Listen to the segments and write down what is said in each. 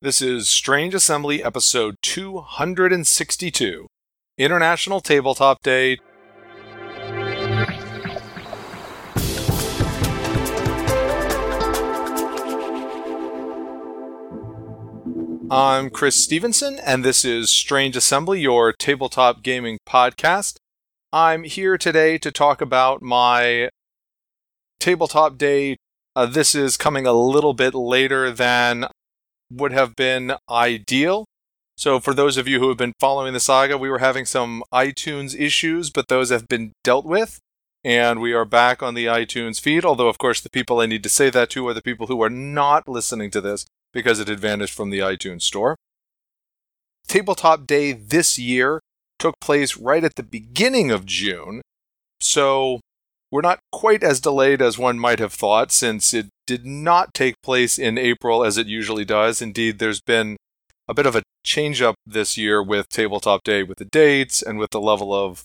This is Strange Assembly episode 262 International Tabletop Day. I'm Chris Stevenson, and this is Strange Assembly, your tabletop gaming podcast. I'm here today to talk about my tabletop day. Uh, this is coming a little bit later than would have been ideal. So, for those of you who have been following the saga, we were having some iTunes issues, but those have been dealt with. And we are back on the iTunes feed. Although, of course, the people I need to say that to are the people who are not listening to this because it had vanished from the iTunes store. Tabletop Day this year took place right at the beginning of June. So, we're not quite as delayed as one might have thought, since it did not take place in April as it usually does. Indeed, there's been a bit of a change up this year with Tabletop Day with the dates and with the level of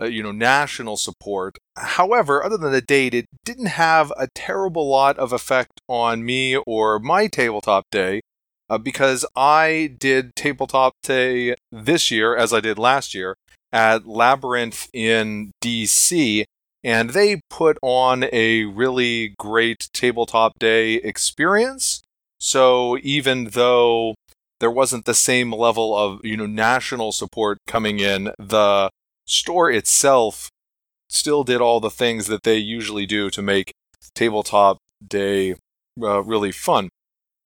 uh, you know national support. However, other than the date, it didn't have a terrible lot of effect on me or my Tabletop Day uh, because I did Tabletop Day this year as I did last year at Labyrinth in DC and they put on a really great tabletop day experience. So even though there wasn't the same level of you know national support coming in, the store itself still did all the things that they usually do to make tabletop day uh, really fun.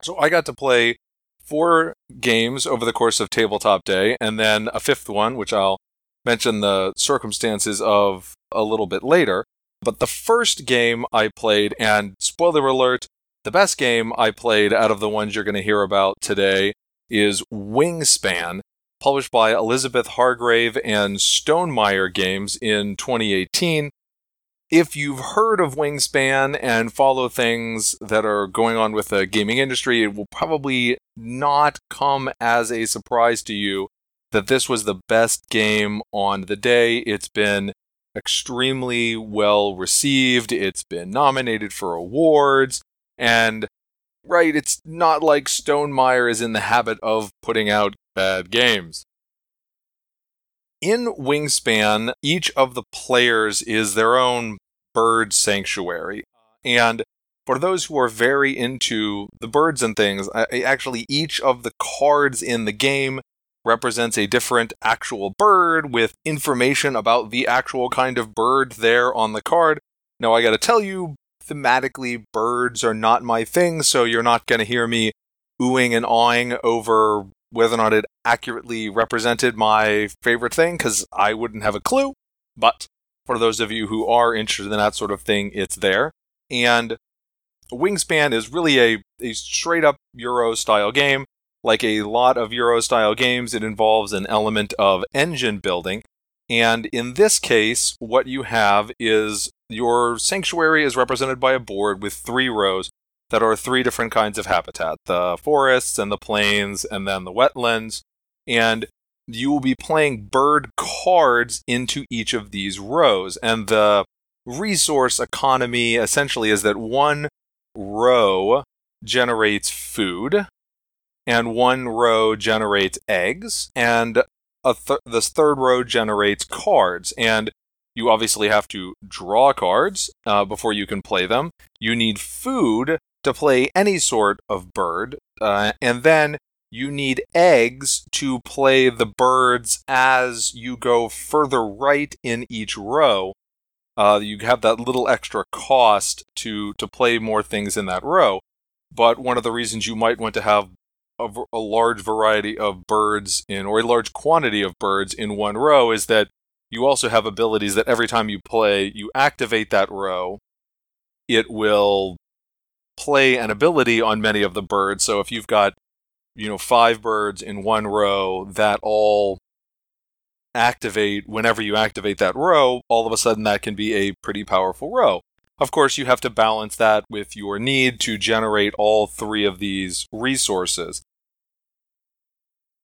So I got to play four games over the course of tabletop day, and then a fifth one, which I'll mention the circumstances of a little bit later. But the first game I played, and spoiler alert, the best game I played out of the ones you're going to hear about today is Wingspan, published by Elizabeth Hargrave and Stonemaier Games in 2018. If you've heard of Wingspan and follow things that are going on with the gaming industry, it will probably not come as a surprise to you that this was the best game on the day. It's been extremely well received, it's been nominated for awards, and right, it's not like Stonemaier is in the habit of putting out bad games. In Wingspan, each of the players is their own bird sanctuary. And for those who are very into the birds and things, actually, each of the cards in the game represents a different actual bird with information about the actual kind of bird there on the card. Now, I gotta tell you, thematically, birds are not my thing, so you're not gonna hear me oohing and awing over whether or not it accurately represented my favorite thing, because I wouldn't have a clue. But for those of you who are interested in that sort of thing, it's there. And Wingspan is really a, a straight up Euro style game like a lot of Euro style games, it involves an element of engine building. And in this case, what you have is your sanctuary is represented by a board with three rows that are three different kinds of habitat the forests and the plains and then the wetlands. And you will be playing bird cards into each of these rows. And the resource economy essentially is that one row generates food, and one row generates eggs, and a th- this third row generates cards. And you obviously have to draw cards uh, before you can play them. You need food to play any sort of bird, uh, and then you need eggs to play the birds as you go further right in each row. Uh, you have that little extra cost to to play more things in that row. But one of the reasons you might want to have a, a large variety of birds in, or a large quantity of birds in one row, is that you also have abilities that every time you play, you activate that row, it will play an ability on many of the birds. So if you've got, you know, five birds in one row that all activate whenever you activate that row, all of a sudden that can be a pretty powerful row. Of course, you have to balance that with your need to generate all three of these resources.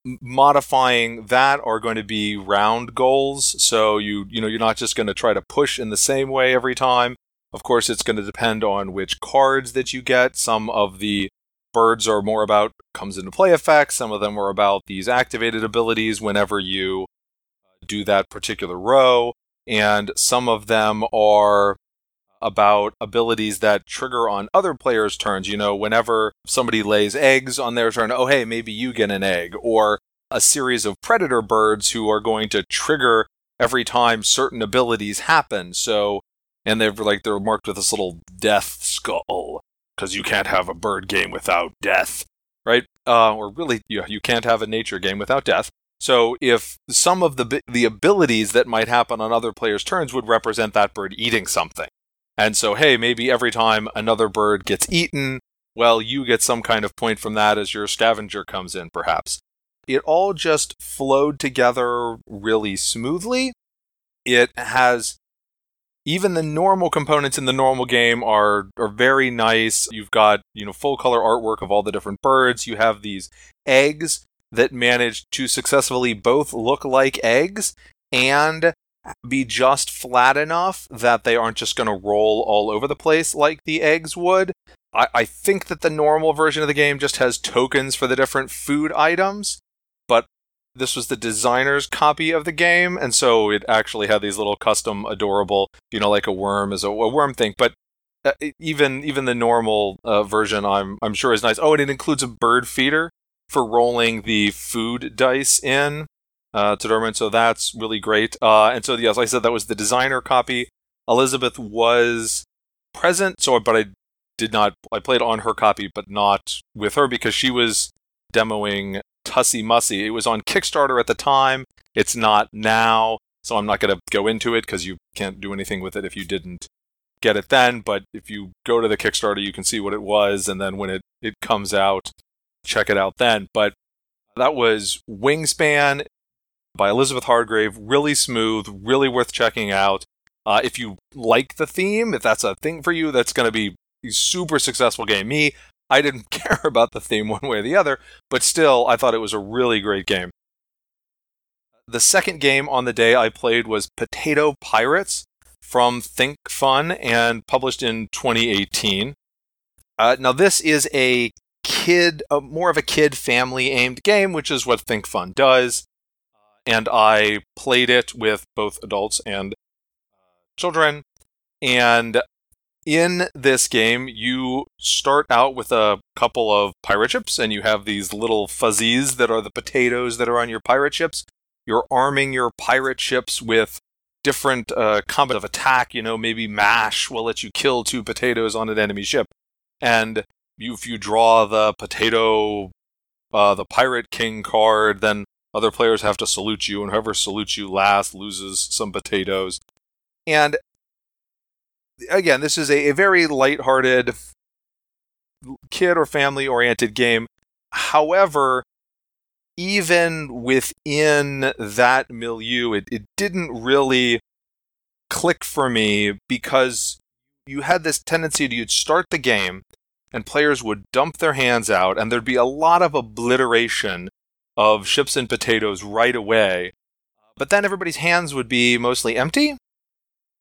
Modifying that are going to be round goals. So you you know you're not just going to try to push in the same way every time. Of course, it's going to depend on which cards that you get. Some of the birds are more about comes into play effects. Some of them are about these activated abilities whenever you uh, do that particular row. And some of them are about abilities that trigger on other players' turns. You know, whenever somebody lays eggs on their turn, oh, hey, maybe you get an egg. Or a series of predator birds who are going to trigger every time certain abilities happen. So, and they're like, they're marked with this little death skull because you can't have a bird game without death, right? Uh, or really, you, you can't have a nature game without death. So if some of the the abilities that might happen on other players' turns would represent that bird eating something, and so, hey, maybe every time another bird gets eaten, well, you get some kind of point from that as your scavenger comes in, perhaps. It all just flowed together really smoothly. It has even the normal components in the normal game are are very nice. You've got, you know, full color artwork of all the different birds. You have these eggs that manage to successfully both look like eggs and be just flat enough that they aren't just going to roll all over the place like the eggs would. I, I think that the normal version of the game just has tokens for the different food items, but this was the designer's copy of the game, and so it actually had these little custom, adorable, you know, like a worm is a, a worm thing. But uh, even even the normal uh, version, I'm I'm sure is nice. Oh, and it includes a bird feeder for rolling the food dice in uh, to Dorman, so that's really great. Uh, and so, yes, I said, that was the designer copy. Elizabeth was present, so but I did not. I played on her copy, but not with her because she was demoing Tussie Mussie. It was on Kickstarter at the time. It's not now, so I'm not going to go into it because you can't do anything with it if you didn't get it then. But if you go to the Kickstarter, you can see what it was, and then when it it comes out, check it out then. But that was Wingspan by Elizabeth Hargrave. Really smooth, really worth checking out. Uh, if you like the theme, if that's a thing for you, that's going to be a super successful game. Me, I didn't care about the theme one way or the other, but still, I thought it was a really great game. The second game on the day I played was Potato Pirates from Think Fun and published in 2018. Uh, now, this is a kid, uh, more of a kid family aimed game, which is what Think Fun does and I played it with both adults and children. And in this game, you start out with a couple of pirate ships, and you have these little fuzzies that are the potatoes that are on your pirate ships. You're arming your pirate ships with different uh, combat of attack. You know, maybe mash will let you kill two potatoes on an enemy ship, and you, if you draw the potato, uh, the pirate king card, then other players have to salute you, and whoever salutes you last loses some potatoes. And again, this is a, a very lighthearted, kid or family oriented game. However, even within that milieu, it, it didn't really click for me because you had this tendency to you'd start the game and players would dump their hands out and there'd be a lot of obliteration of ships and potatoes right away. But then everybody's hands would be mostly empty.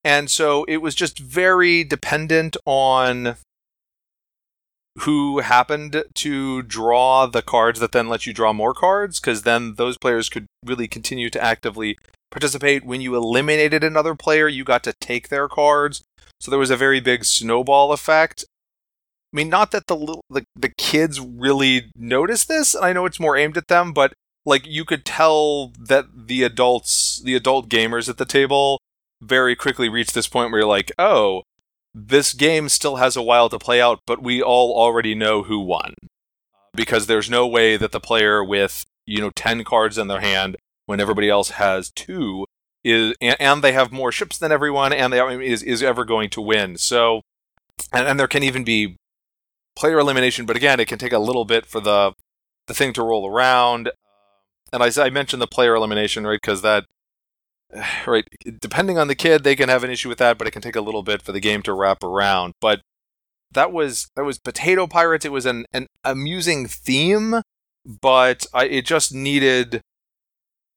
And so it was just very dependent on who happened to draw the cards that then let you draw more cards, because then those players could really continue to actively participate. When you eliminated another player, you got to take their cards. So there was a very big snowball effect. I mean, not that the the, the kids really notice this, and I know it's more aimed at them, but like you could tell that the adults, the adult gamers at the table, very quickly reach this point where you're like, oh, this game still has a while to play out, but we all already know who won. Because there's no way that the player with you know 10 cards in their hand when everybody else has two is and, and they have more ships than everyone and they is is ever going to win. So and, and there can even be player elimination, but again, it can take a little bit for the the thing to roll around. And I, I mentioned the player elimination, right? Because that, right, depending on the kid, they can have an issue with that, but it can take a little bit for the game to wrap around. But that was that was Potato Pirates. It was an an amusing theme, but I, it just needed,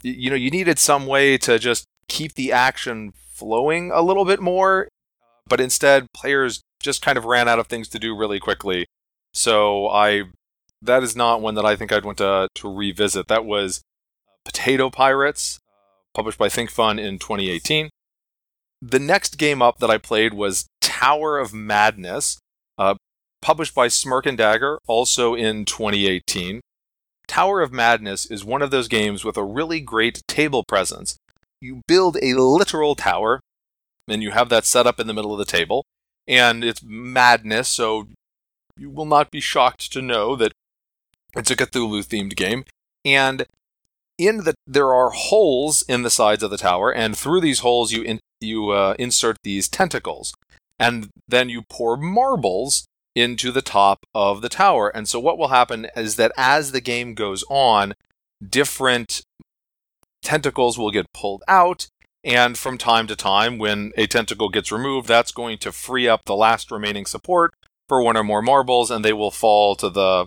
you know, you needed some way to just keep the action flowing a little bit more. But instead, players just kind of ran out of things to do really quickly. So I that is not one that I think I'd want to, to revisit. That was Potato Pirates, published by Think Fun in 2018. The next game up that I played was Tower of Madness, uh, published by Smirk and Dagger, also in 2018. Tower of Madness is one of those games with a really great table presence. You build a literal tower, and you have that set up in the middle of the table, and it's madness, so you will not be shocked to know that it's a Cthulhu themed game. And in the there are holes in the sides of the tower, and through these holes you in, you uh, insert these tentacles, and then you pour marbles into the top of the tower. And so what will happen is that as the game goes on, different tentacles will get pulled out. And from time to time, when a tentacle gets removed, that's going to free up the last remaining support for one or more marbles, and they will fall to the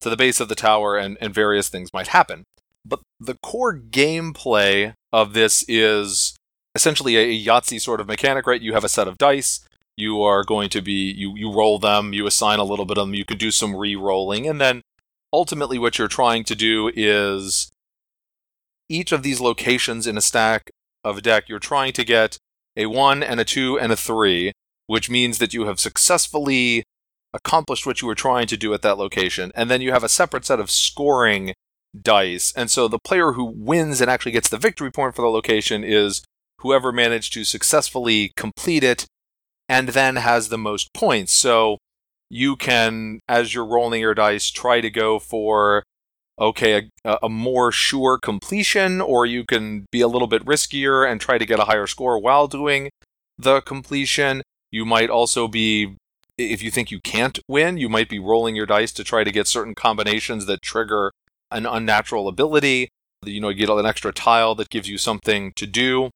to the base of the tower, and, and various things might happen. But the core gameplay of this is essentially a Yahtzee sort of mechanic, right? You have a set of dice. You are going to be you you roll them, you assign a little bit of them, you can do some re-rolling, and then ultimately what you're trying to do is each of these locations in a stack of a deck, you're trying to get a one and a two and a three, which means that you have successfully accomplished what you were trying to do at that location. And then you have a separate set of scoring dice. And so the player who wins and actually gets the victory point for the location is whoever managed to successfully complete it and then has the most points. So you can, as you're rolling your dice, try to go for okay, a, a, more sure completion, or you can be a little bit riskier and try to get a higher score while doing the completion. You might also be, if you think you can't win, you might be rolling your dice to try to get certain combinations that trigger an unnatural ability. You know, you get an extra tile that gives you something to do.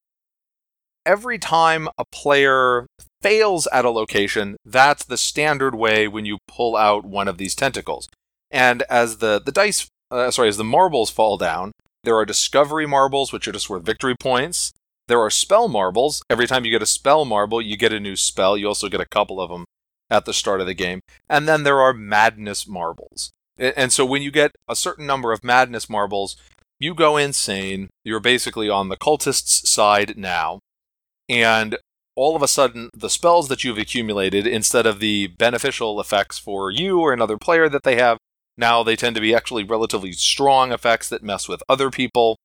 Every time a player fails at a location, that's the standard way when you pull out one of these tentacles. And as the, the dice, uh, sorry, as the marbles fall down, there are discovery marbles, which are just worth victory points. There are spell marbles. Every time you get a spell marble, you get a new spell. You also get a couple of them at the start of the game. And then there are madness marbles. And so when you get a certain number of madness marbles, you go insane. You're basically on the cultists' side now. And all of a sudden, the spells that you've accumulated, instead of the beneficial effects for you or another player that they have, now they tend to be actually relatively strong effects that mess with other people.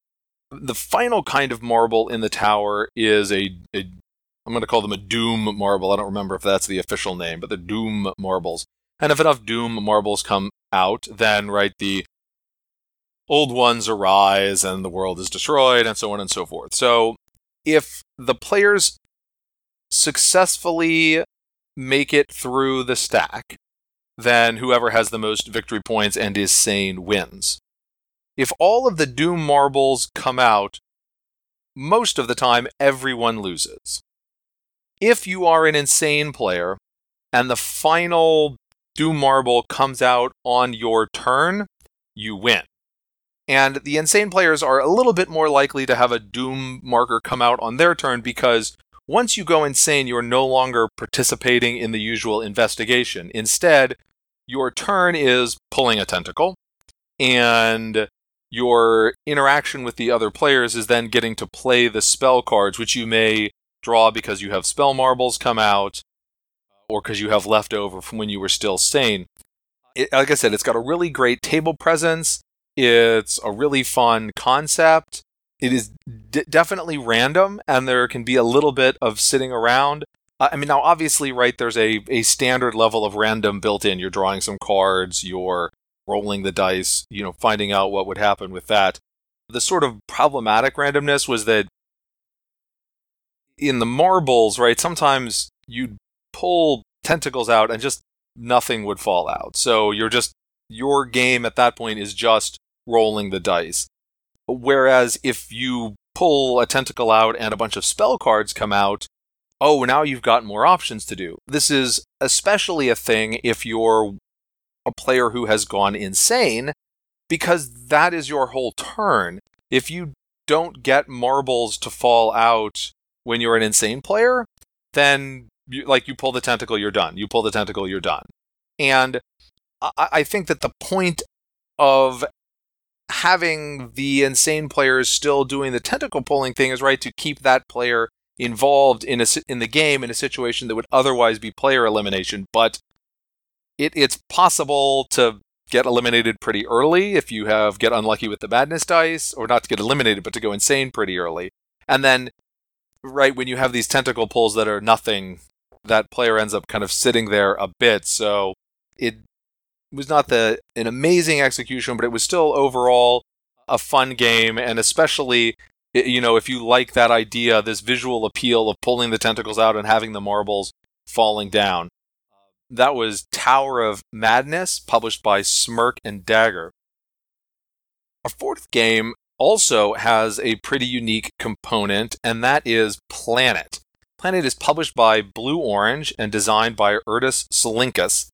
The final kind of marble in the tower is a, a I'm going to call them a doom marble. I don't remember if that's the official name, but the doom marbles. And if enough doom marbles come out, then, right, the old ones arise and the world is destroyed and so on and so forth. So if the players successfully make it through the stack, then whoever has the most victory points and is sane wins. If all of the Doom marbles come out, most of the time everyone loses. If you are an insane player and the final Doom Marble comes out on your turn, you win. And the insane players are a little bit more likely to have a Doom marker come out on their turn because once you go insane, you're no longer participating in the usual investigation. Instead, your turn is pulling a tentacle, and your interaction with the other players is then getting to play the spell cards, which you may draw because you have spell marbles come out, or because you have leftover from when you were still sane. It, like I said, it's got a really great table presence. It's a really fun concept. It is d- definitely random, and there can be a little bit of sitting around. I mean, now obviously, right? There's a a standard level of random built in. You're drawing some cards. You're rolling the dice. You know, finding out what would happen with that. The sort of problematic randomness was that in the marbles, right? Sometimes you'd pull tentacles out and just nothing would fall out. So you're just your game at that point is just rolling the dice. Whereas if you pull a tentacle out and a bunch of spell cards come out, oh, now you've got more options to do. This is especially a thing if you're a player who has gone insane, because that is your whole turn. If you don't get marbles to fall out when you're an insane player, then you, like you pull the tentacle, you're done. You pull the tentacle, you're done. And I, I think that the point of having the insane players still doing the tentacle pulling thing is right to keep that player involved in a in the game in a situation that would otherwise be player elimination. But it, it's possible to get eliminated pretty early if you have get unlucky with the madness dice, or not to get eliminated, but to go insane pretty early. And then, right when you have these tentacle pulls that are nothing, that player ends up kind of sitting there a bit. So it was not the an amazing execution, but it was still overall a fun game, and especially you know if you like that idea, this visual appeal of pulling the tentacles out and having the marbles falling down. That was Tower of Madness, published by Smirk and Dagger. Our fourth game also has a pretty unique component, and that is Planet. Planet is published by Blue Orange and designed by Urtis Šulinskas.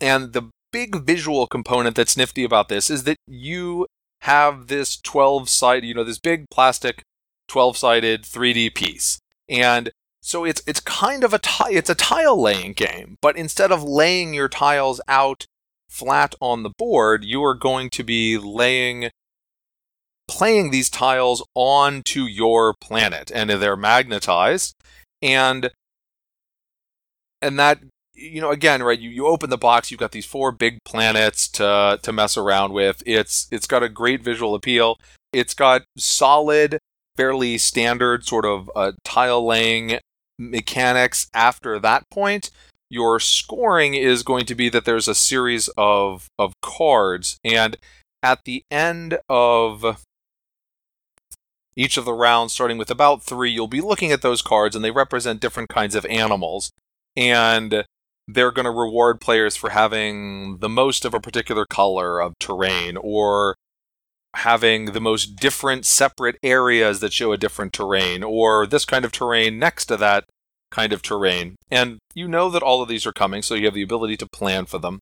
And the big visual component that's nifty about this is that you have this 12 sided, you know, this big plastic 12 sided 3D piece. And so it's it's kind of a ti- it's a tile laying game, but instead of laying your tiles out flat on the board, you are going to be laying playing these tiles onto your planet and they're magnetized and and that you know again right you, you open the box you've got these four big planets to to mess around with. It's it's got a great visual appeal. It's got solid fairly standard sort of uh, tile laying mechanics after that point. Your scoring is going to be that there's a series of of cards. And at the end of each of the rounds, starting with about three, you'll be looking at those cards and they represent different kinds of animals. And they're going to reward players for having the most of a particular color of terrain or having the most different separate areas that show a different terrain or this kind of terrain next to that kind of terrain. And you know that all of these are coming, so you have the ability to plan for them.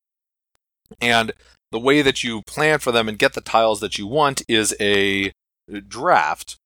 And the way that you plan for them and get the tiles that you want is a draft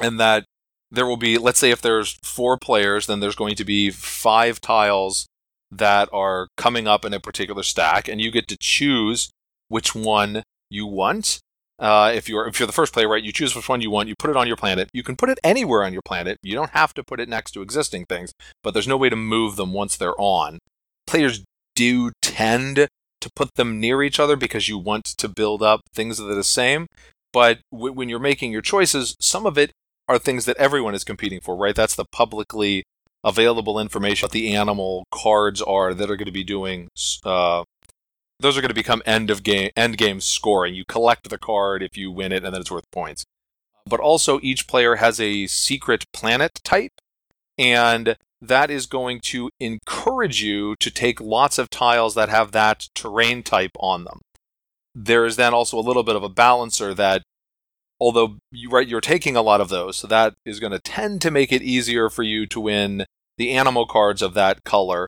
and that there will be, let's say, if there's four players, then there's going to be five tiles that are coming up in a particular stack, and you get to choose which one you want. Uh, if you're if you're the first player, right, you choose which one you want. You put it on your planet. You can put it anywhere on your planet. You don't have to put it next to existing things, but there's no way to move them once they're on. Players do tend to put them near each other because you want to build up things that are the same. But w- when you're making your choices, some of it are things that everyone is competing for, right? That's the publicly available information what the animal cards are that are going to be doing. Uh, those are going to become end of game end game scoring. You collect the card if you win it, and then it's worth points. But also, each player has a secret planet type, and that is going to encourage you to take lots of tiles that have that terrain type on them. There is then also a little bit of a balancer that although you right you're taking a lot of those so that is going to tend to make it easier for you to win the animal cards of that color.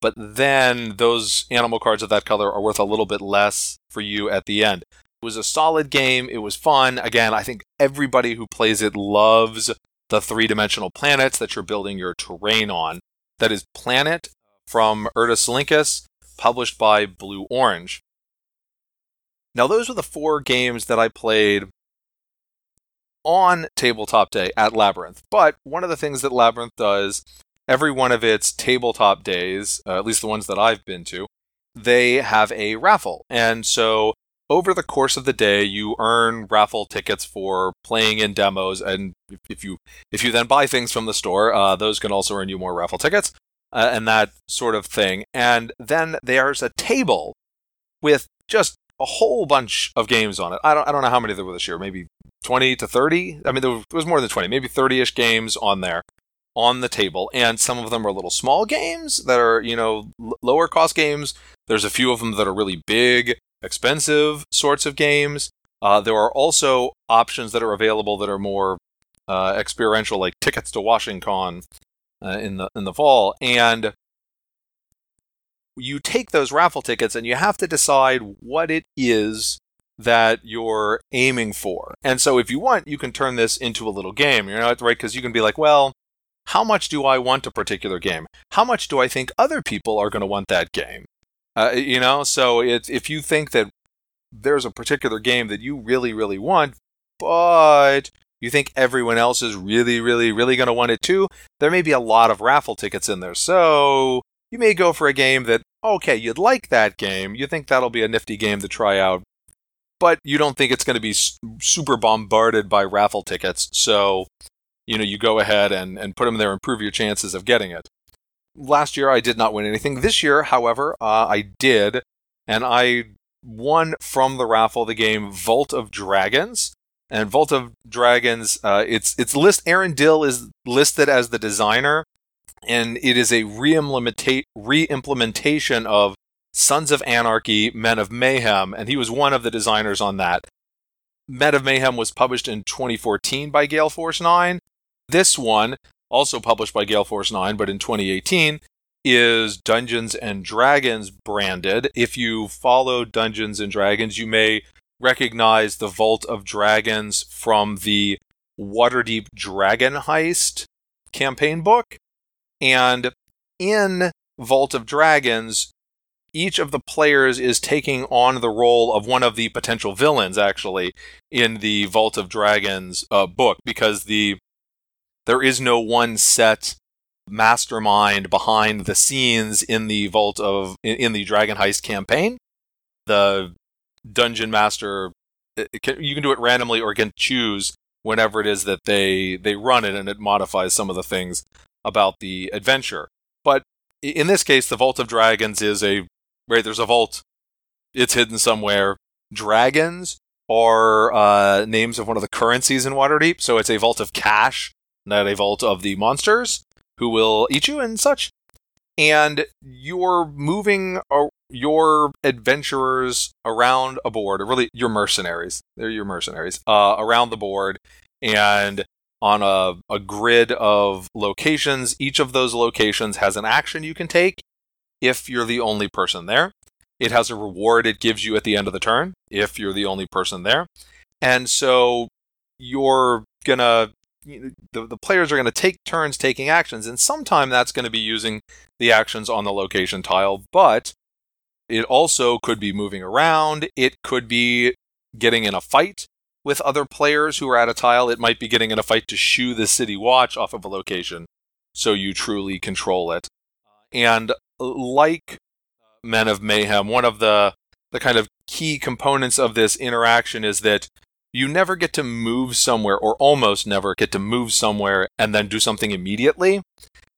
But then those animal cards of that color are worth a little bit less for you at the end. It was a solid game. It was fun. Again i think everybody who plays it loves the three-dimensional planets that you're building your terrain on. That is planet from Urtis Šulinskas published by blue orange. Now those were the four games that i played on tabletop day at Labyrinth. But one of the things that Labyrinth does every one of its tabletop days, uh, at least the ones that I've been to, they have a raffle. And so over the course of the day, you earn raffle tickets for playing in demos, and if you if you then buy things from the store, uh, those can also earn you more raffle tickets, uh, and that sort of thing. And then there's a table with just a whole bunch of games on it. I don't I don't know how many there were this year, maybe 20 to 30. I mean, there was more than 20, maybe 30 ish games on there on the table. And some of them are little small games that are, you know, l- lower cost games. There's a few of them that are really big, expensive sorts of games. Uh, there are also options that are available that are more uh, experiential, like tickets to Washington uh, in the in the fall. And you take those raffle tickets and you have to decide what it is that you're aiming for. And so if you want, you can turn this into a little game. You're not right because you can be like, well, how much do I want a particular game? How much do I think other people are going to want that game? Uh, you know, so it's if you think that there's a particular game that you really, really want, but you think everyone else is really, really, really going to want it too, there may be a lot of raffle tickets in there. So you may go for a game that, okay, you'd like that game. You think that'll be a nifty game to try out, but you don't think it's going to be super bombarded by raffle tickets. So, you know, you go ahead and, and put them there and improve your chances of getting it. Last year, I did not win anything. This year, however, uh, I did, and I won from the raffle the game Vault of Dragons. And Vault of Dragons, uh, its its list. Aaron Dill is listed as the designer, and it is a re-implementation of Sons of Anarchy, Men of Mayhem, and he was one of the designers on that. Men of Mayhem was published in 2014 by Gale Force 9. This one, also published by Gale Force 9, but in 2018, is Dungeons and Dragons branded. If you follow Dungeons and Dragons, you may recognize the Vault of Dragons from the Waterdeep Dragon Heist campaign book. And in Vault of Dragons, each of the players is taking on the role of one of the potential villains, actually, in the Vault of Dragons uh, book, because the there is no one set mastermind behind the scenes in the Vault of in, in the Dragon Heist campaign. The dungeon master, can, you can do it randomly or can choose whenever it is that they they run it, and it modifies some of the things about the adventure. But in this case, the Vault of Dragons is a right. There's a vault. It's hidden somewhere. Dragons are uh, names of one of the currencies in Waterdeep, so it's a vault of cash, not a vault of the monsters who will eat you and such. And you're moving your adventurers around a board, or really your mercenaries. They're your mercenaries uh, around the board, and on a, a grid of locations. Each of those locations has an action you can take if you're the only person there. It has a reward it gives you at the end of the turn if you're the only person there. And so you're going to, the, the players are going to take turns taking actions, and sometime that's going to be using the actions on the location tile, but it also could be moving around. It could be getting in a fight with other players who are at a tile, it might be getting in a fight to shoo the city watch off of a location so you truly control it. And uh, like Men of Mayhem, one of the the kind of key components of this interaction is that you never get to move somewhere or almost never get to move somewhere and then do something immediately.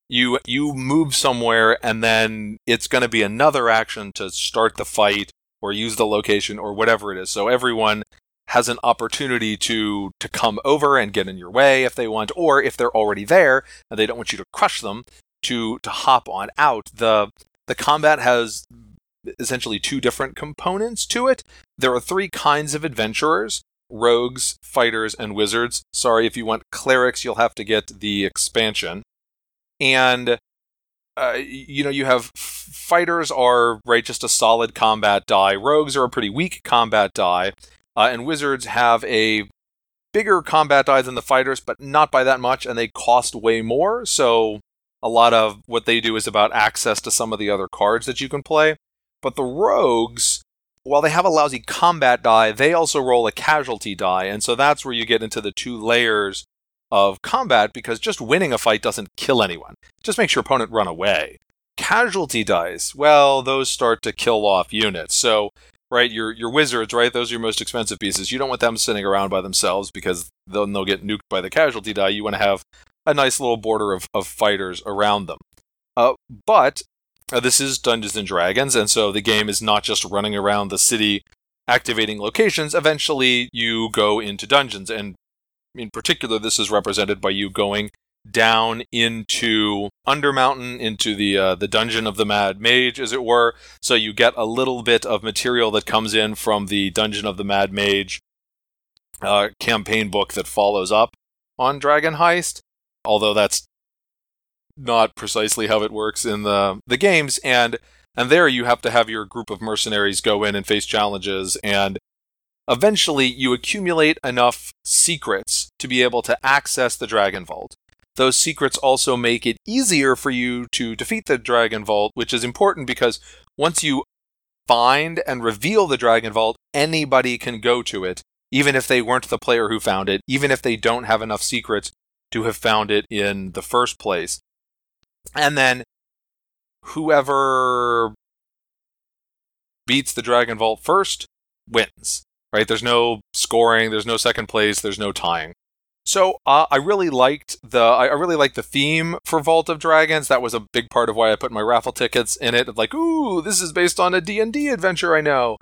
You you move somewhere and then it's going to be another action to start the fight or use the location or whatever it is. So everyone has an opportunity to to come over and get in your way if they want, or if they're already there and they don't want you to crush them, to to hop on out. The the combat has essentially two different components to it. There are three kinds of adventurers rogues, fighters, and wizards. Sorry, if you want clerics, you'll have to get the expansion. And uh, you know, you have fighters are right just a solid combat die. Rogues are a pretty weak combat die, uh, and wizards have a bigger combat die than the fighters, but not by that much, and they cost way more. So a lot of what they do is about access to some of the other cards that you can play. But the rogues, while they have a lousy combat die, they also roll a casualty die, and so that's where you get into the two layers of combat because just winning a fight doesn't kill anyone. It just makes your opponent run away. Casualty dice, well, those start to kill off units. So right? Your your wizards, right? Those are your most expensive pieces. You don't want them sitting around by themselves because then they'll get nuked by the casualty die. You want to have a nice little border of, of fighters around them. Uh, but uh, this is Dungeons and Dragons, and so the game is not just running around the city activating locations. Eventually, you go into dungeons, and in particular, this is represented by you going down into Undermountain, into the uh, the dungeon of the Mad Mage, as it were. So you get a little bit of material that comes in from the Dungeon of the Mad Mage uh, campaign book that follows up on Dragon Heist, although that's not precisely how it works in the the games. And and there you have to have your group of mercenaries go in and face challenges and eventually you accumulate enough secrets to be able to access the Dragon Vault. Those secrets also make it easier for you to defeat the Dragon Vault, which is important because once you find and reveal the Dragon Vault, anybody can go to it, even if they weren't the player who found it, even if they don't have enough secrets to have found it in the first place. And then whoever beats the Dragon Vault first wins, right? There's no scoring, there's no second place, there's no tying. So uh, I really liked the I really liked the theme for Vault of Dragons. That was a big part of why I put my raffle tickets in it. Like, ooh, this is based on a D&D adventure I know.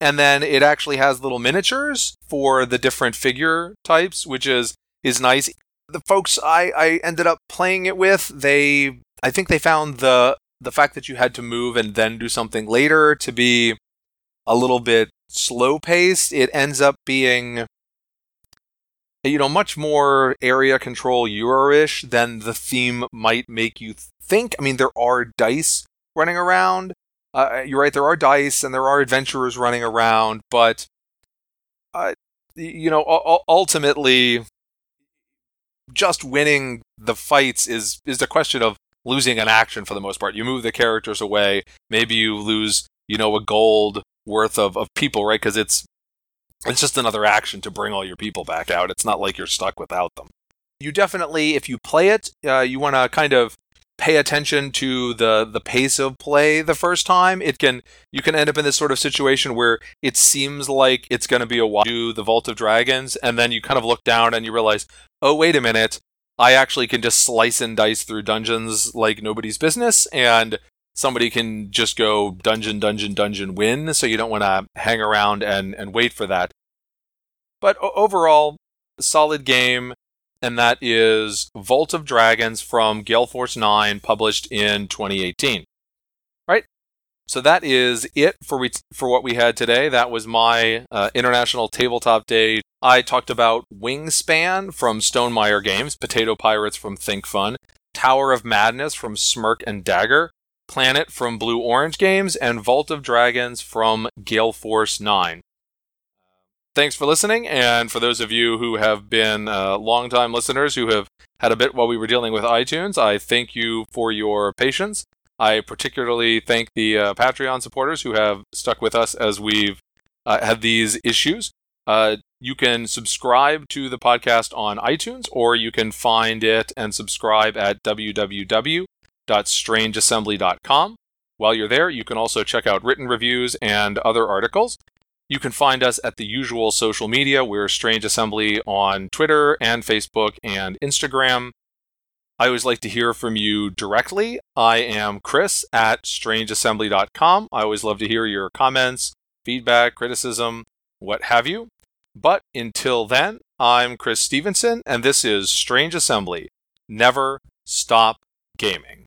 And then it actually has little miniatures for the different figure types, which is is nice. The folks I, I ended up playing it with, they I think they found the the fact that you had to move and then do something later to be a little bit slow paced. It ends up being you know, much more area control Euro-ish than the theme might make you think. I mean, there are dice running around. Uh, you're right, there are dice and there are adventurers running around, but uh, you know, ultimately, just winning the fights is is the question of losing an action for the most part. You move the characters away, maybe you lose, you know, a gold worth of, of people, right? Because it's it's just another action to bring all your people back out. It's not like you're stuck without them. You definitely, if you play it, uh, you want to kind of pay attention to the the pace of play the first time. It can you can end up in this sort of situation where it seems like it's going to be a while to do the Vault of Dragons, and then you kind of look down and you realize, oh wait a minute, I actually can just slice and dice through dungeons like nobody's business, and somebody can just go dungeon, dungeon, dungeon, win. So you don't want to hang around and, and wait for that. But overall, solid game, and that is Vault of Dragons from Gale Force 9, published in 2018. Right? So that is it for we for what we had today. That was my uh, International Tabletop Day. I talked about Wingspan from Stonemaier Games, Potato Pirates from Think Fun, Tower of Madness from Smirk and Dagger, Planet from Blue Orange Games, and Vault of Dragons from Gale Force 9. Thanks for listening, and for those of you who have been uh, longtime listeners who have had a bit while we were dealing with iTunes, I thank you for your patience. I particularly thank the uh, Patreon supporters who have stuck with us as we've uh, had these issues. Uh, you can subscribe to the podcast on iTunes, or you can find it and subscribe at www www.strangeassembly.com. While you're there, you can also check out written reviews and other articles. You can find us at the usual social media. We're Strange Assembly on Twitter and Facebook and Instagram. I always like to hear from you directly. I am Chris at strangeassembly.com. I always love to hear your comments, feedback, criticism, what have you. But until then, I'm Chris Stevenson, and this is Strange Assembly. Never stop gaming.